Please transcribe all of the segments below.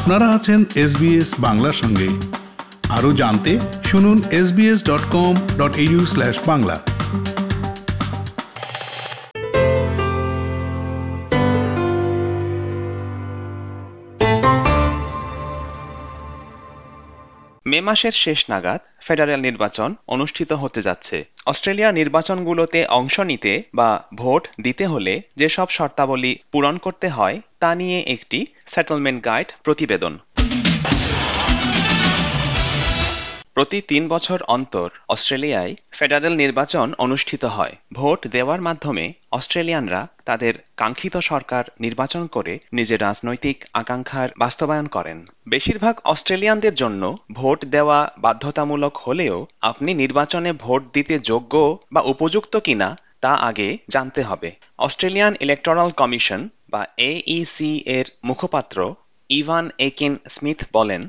আপনারা আছেন এসবিএস বাংলার সঙ্গে। আরও জানতে শুনুন SBS dot com dot U slash Bangla. May মাসের শেষ নাগাদ ফেডারেল নির্বাচন অনুষ্ঠিত হতে যাচ্ছে। অস্ট্রেলিয়ার নির্বাচনগুলোতে অংশ নিতে বা ভোট দিতে হলে যেসব শর্তাবলী পূরণ করতে হয় তা নিয়ে একটি সেটেলমেন্ট গাইড প্রতিবেদন। প্রতি তিন বছর অন্তর অস্ট্রেলিয়ায় ফেডারেল নির্বাচন অনুষ্ঠিত হয়। ভোট দেওয়ার মাধ্যমে অস্ট্রেলিয়ানরা তাদের কাঙ্ক্ষিত সরকার নির্বাচন করে নিজের রাজনৈতিক আকাঙ্ক্ষার বাস্তবায়ন করেন। বেশিরভাগ অস্ট্রেলিয়ানদের জন্য ভোট দেওয়া বাধ্যতামূলক হলেও আপনি নির্বাচনে ভোট দিতে যোগ্য বা উপযুক্ত কিনা তা আগে জানতে হবে। অস্ট্রেলিয়ান ইলেকটরাল কমিশন বা এইসি এর মুখপাত্র ইভান একিন স্মিথ বলেন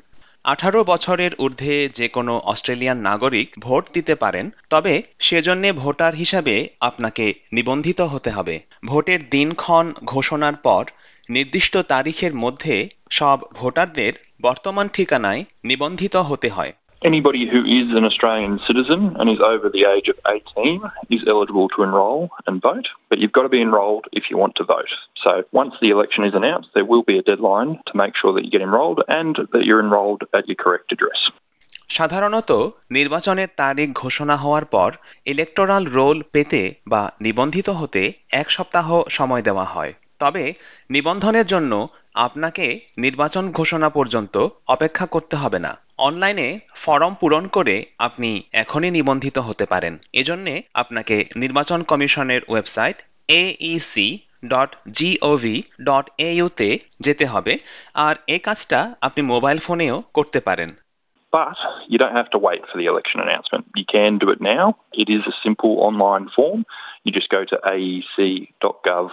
আঠারো বছরের ঊর্ধ্বে যে কোনো অস্ট্রেলিয়ান নাগরিক ভোট দিতে পারেন, তবে সেজন্যে ভোটার হিসাবে আপনাকে নিবন্ধিত হতে হবে। ভোটের দিনক্ষণ ঘোষণার পর নির্দিষ্ট তারিখের মধ্যে সব ভোটারদের বর্তমান ঠিকানায় নিবন্ধিত হতে হয়। Anybody who is an Australian citizen and is over the age of 18 is eligible to enrol and vote, but you've got to be enrolled if you want to vote. So once the election is announced, there will be a deadline to make sure that you get enrolled and that you're enrolled at your correct address. সাধারণত নির্বাচনের তারিখ ঘোষণা হওয়ার পর electoral role পেতে বা নিবন্ধিত হতে এক সপ্তাহ সময় দেওয়া হয় তবে নিবন্ধনের জন্য আপনাকে নির্বাচন ঘোষণা পর্যন্ত অপেক্ষা করতে হবে না অনলাইনে ফর্ম পূরণ করে আপনি এখনই নিবন্ধিত হতে পারেন এজন্যে আপনাকে নির্বাচন কমিশনের website AEC dot GOV dot এইউতে যেতে হবে আর এই কাজটা আপনি মোবাইল ফোনেও করতে পারেন But you don't have to wait for the election announcement. You can do it now. It is a simple online form. You just go to aec.gov.au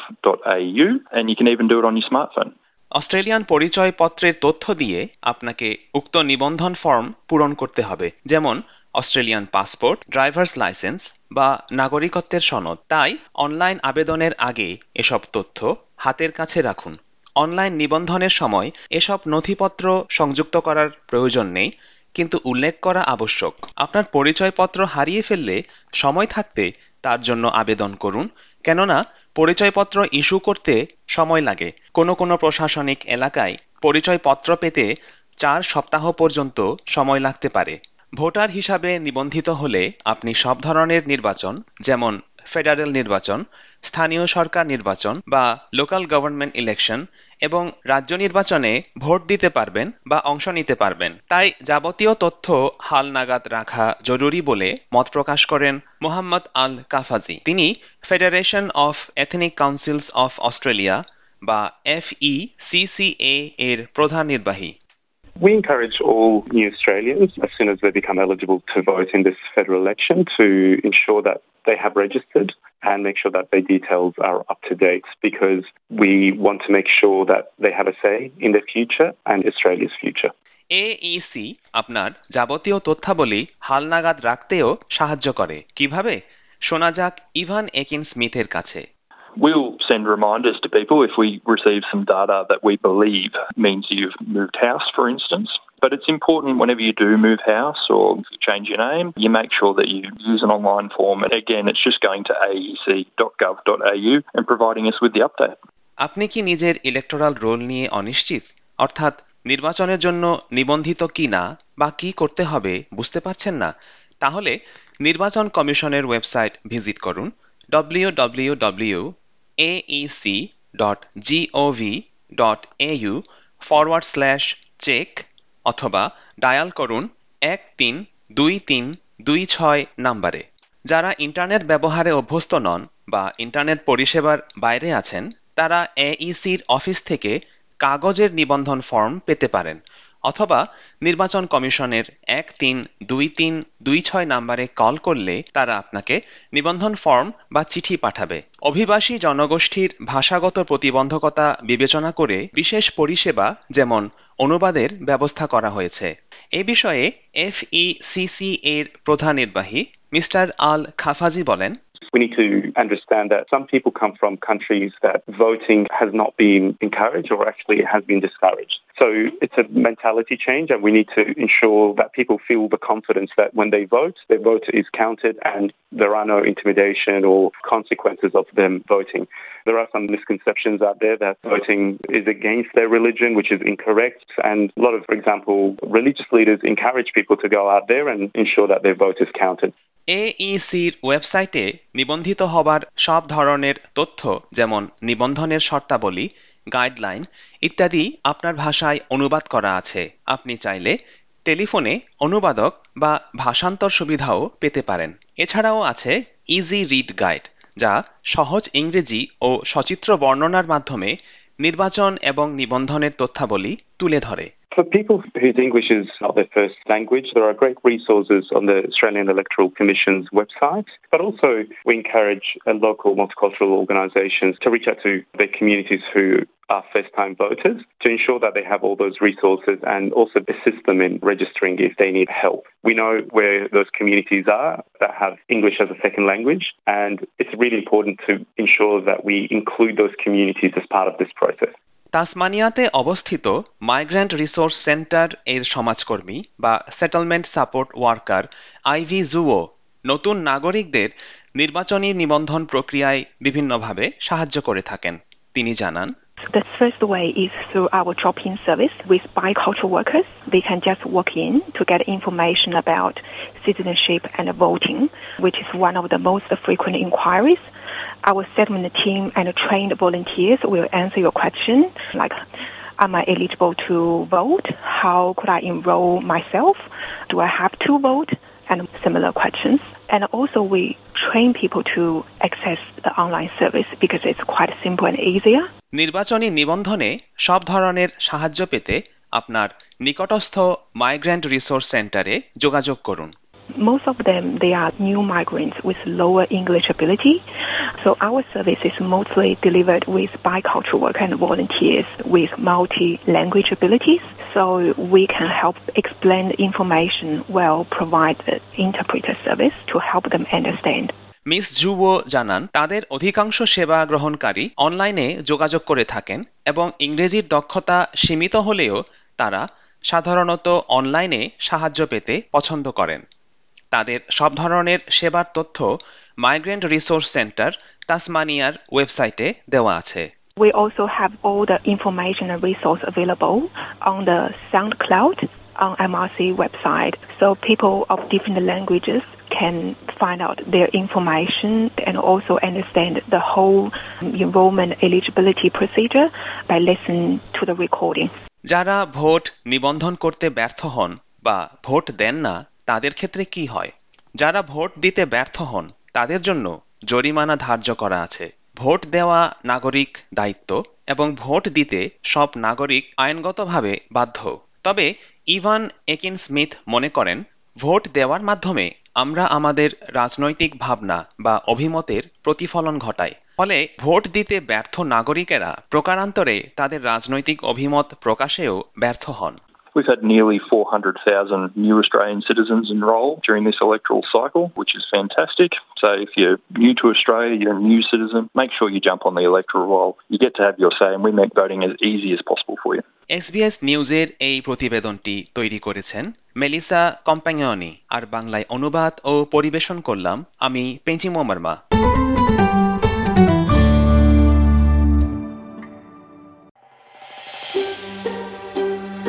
and you can even do it on your smartphone. Australian পরিচয়পত্রের তথ্য দিয়ে আপনাকে উক্ত নিবন্ধন form পূরণ করতে হবে। যেমন, অস্ট্রেলিয়ান পাসপোর্ট, ড্রাইভার্স লাইসেন্স বা নাগরিকত্বের সনদ। তাই, অনলাইন আবেদনের আগে এসব তথ্য হাতের কাছে রাখুন। অনলাইন নিবন্ধনের সময় এসব নথিপত্র সংযুক্ত করার প্রয়োজন নেই, কিন্তু উল্লেখ করা আবশ্যক। আপনার পরিচয়পত্র হারিয়ে ফেললে সময় থাকতে তার জন্য আবেদন করুন, কেননা পরিচয়পত্র ইস্যু করতে সময় লাগে। কোনো কোনো প্রশাসনিক এলাকায় পরিচয়পত্র পেতে চার সপ্তাহ পর্যন্ত সময় লাগতে পারে। ভোটার হিসাবে নিবন্ধিত হলে আপনি সব ধরনের নির্বাচন, যেমন ফেডারেল নির্বাচন, স্থানীয় সরকার নির্বাচন বা লোকাল গভর্নমেন্ট ইলেকশন এবং রাজ্য নির্বাচনে ভোট দিতে পারবেন বা অংশ নিতে পারবেন। তাই যাবতীয় তথ্য হালনাগাদ রাখা জরুরি বলে মত প্রকাশ করেন মোহাম্মদ আল কাফাজি। তিনি Federation of Ethnic Councils of Australia বা এফইসিসিএ এর প্রধান নির্বাহী। We encourage all new Australians, as soon as they become eligible to vote in this federal election, to ensure that they have registered and make sure that their details are up to date because we want to make sure that they have a say in their future and Australia's future. Aisi আপনার যাবতীয় তথ্যাবলী হালনাগাদ রাখতেও সাহায্য করে কীভাবে শোনা যাক Ivan একিন স্মিথের কাছে We'll send reminders to people if we receive some data that we believe means you've moved house, for instance. But it's important whenever you do move house or change your name, you make sure that you use an online form. And again, it's just going to aec.gov.au and providing us with the update. আপনি কি নিজের electoral role নিয়ে অনিশ্চিত অর্থাৎ নির্বাচনের জন্য নিবন্ধিত কি না বা কি করতে হবে বুঝতে পারছেন না তাহলে নির্বাচন কমিশনের ওয়েবসাইট ভিজিট করুন www aec.gov.au forward slash check অথবা ডায়াল করুন এক তিন দুই তিন দুই ছয় নাম্বারে। যারা ইন্টারনেট ব্যবহারে অভ্যস্ত নন বা ইন্টারনেট পরিষেবার বাইরে আছেন, তারা এইসির অফিস থেকে কাগজের নিবন্ধন ফর্ম পেতে পারেন। অথবা নির্বাচন কমিশনের এক তিন দুই তিন দুই ছয় নাম্বারে কল করলে তারা আপনাকে নিবন্ধন ফর্ম বা চিঠি পাঠাবে অভিবাসী জনগোষ্ঠীর ভাষাগত প্রতিবন্ধকতা বিবেচনা করে বিশেষ পরিষেবা যেমন অনুবাদের ব্যবস্থা করা হয়েছে এ বিষয়ে এফইসিসি এর প্রধান নির্বাহী মিস্টার আল খাফাজি বলেন, we need to understand that some people come from countries that voting has not been encouraged or actually has been discouraged. So it's a mentality change, and we need to ensure that people feel the confidence that when they vote, their vote is counted and there are no intimidation or consequences of them voting. There are some misconceptions out there that voting is against their religion, which is incorrect. And a lot of, for example, religious leaders encourage people to go out there and ensure that their vote is counted. এইসির ওয়েবসাইটে নিবন্ধিত হবার সব ধরনের তথ্য যেমন নিবন্ধনের শর্তাবলী guideline ইত্যাদি আপনার ভাষায় অনুবাদ করা আছে। আপনি চাইলে টেলিফোনে অনুবাদক বা ভাষান্তর সুবিধাও পেতে পারেন। এছাড়াও আছে ইজি রিড গাইড যা সহজ ইংরেজি ও সচিত্র বর্ণনার মাধ্যমে নির্বাচন এবং নিবন্ধনের তথ্যাবলী তুলে ধরে। For people whose English is not their first language, there are great resources on the Australian Electoral Commission's website, but also we encourage uh, local multicultural organisations to reach out to their communities who are first time voters to ensure that they have all those resources and also assist them in registering if they need help. We know where those communities are that have English as a second language, and it's really important to ensure that we include those communities as part of this process. তাসমানিয়াতে অবস্থিত migrant resource centre এর সমাজকর্মী বা settlement support worker Ivy Zhuo নতুন নাগরিকদের নির্বাচনী নিবন্ধন প্রক্রিয়ায় বিভিন্নভাবে সাহায্য করে থাকেন তিনি জানান The first way is through our drop-in service with bicultural workers. They can just walk in to get information about citizenship and voting, which is one of the most frequent inquiries. Our settlement team and trained volunteers will answer your question, like, am I eligible to vote? How could I enroll myself? Do I have to vote? And similar questions. And also we train people to access the online service because it's quite simple and easier. নির্বাচনী নিবন্ধনে সব ধরনের সাহায্য পেতে আপনার নিকটস্থ migrant resource সেন্টারে যোগাযোগ করুন Most of them, they are new migrants with lower English ability. So our service is mostly delivered with bicultural work and volunteers with multi-language abilities. So we can help explain the information well, provide the interpreter service to help them understand. Miss Zhuo জানান তাদের অধিকাংশ সেবা গ্রহণকারী অনলাইনে যোগাযোগ করে থাকেন এবং ইংরেজির দক্ষতা সীমিত হলেও তারা সাধারণত অনলাইনে সাহায্য পেতে পছন্দ করেন তাদের সব ধরনের সেবার তথ্য মাইগ্রেন্ট রিসোর্স সেন্টার তাসমানিয়ার ওয়েবসাইটে দেওয়া আছে We also have all the information and resource available on the SoundCloud on MRC website. So people of different languages can find out their information and also understand the whole enrollment eligibility procedure by listening to the recording. যারা vote নিবন্ধন করতে ব্যর্থ হন বা vote দেন না তাদের ক্ষেত্রে কি হয়? যারা ভোট দিতে ব্যর্থ হন, তাদের জন্য জরিমানা ধার্য করা আছে। ভোট দেওয়া নাগরিক দায়িত্ব এবং ভোট দিতে সব নাগরিক আইনগতভাবে বাধ্য। তবে ইভান একিন স্মিথ মনে করেন, ভোট দেওয়ার মাধ্যমে আমরা আমাদের রাজনৈতিক ভাবনা বা অভিমতের প্রতিফলন ঘটাই। ফলে ভোট দিতে ব্যর্থ নাগরিকেরা প্রকারান্তরে তাদের রাজনৈতিক অভিমত প্রকাশেও ব্যর্থ হন। We've had nearly 400,000 new Australian citizens enrol during this electoral cycle, which is fantastic. So if you're new to Australia, you're a new citizen, make sure you jump on the electoral roll. You get to have your say, and we make voting as easy as possible for you. SBS নিউজের এই প্রতিবেদনটি তৈরি করেছেন Melissa কম্প্যানিয়নি আর বাংলায় অনুবাদ ও পরিবেশন করলাম আমি পেঞ্চিমো মার্মা